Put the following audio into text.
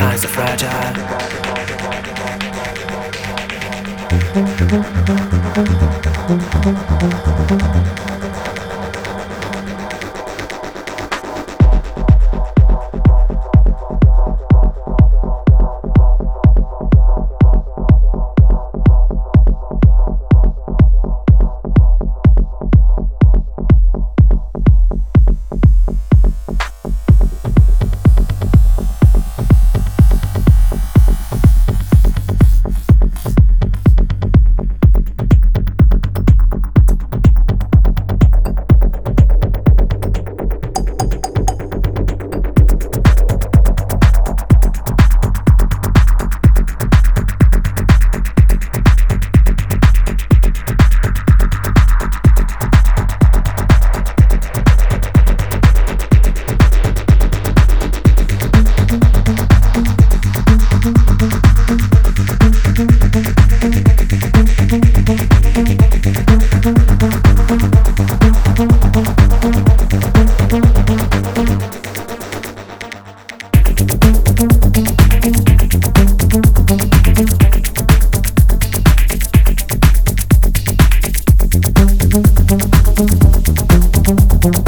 Eyes are fragile. Boom, boom,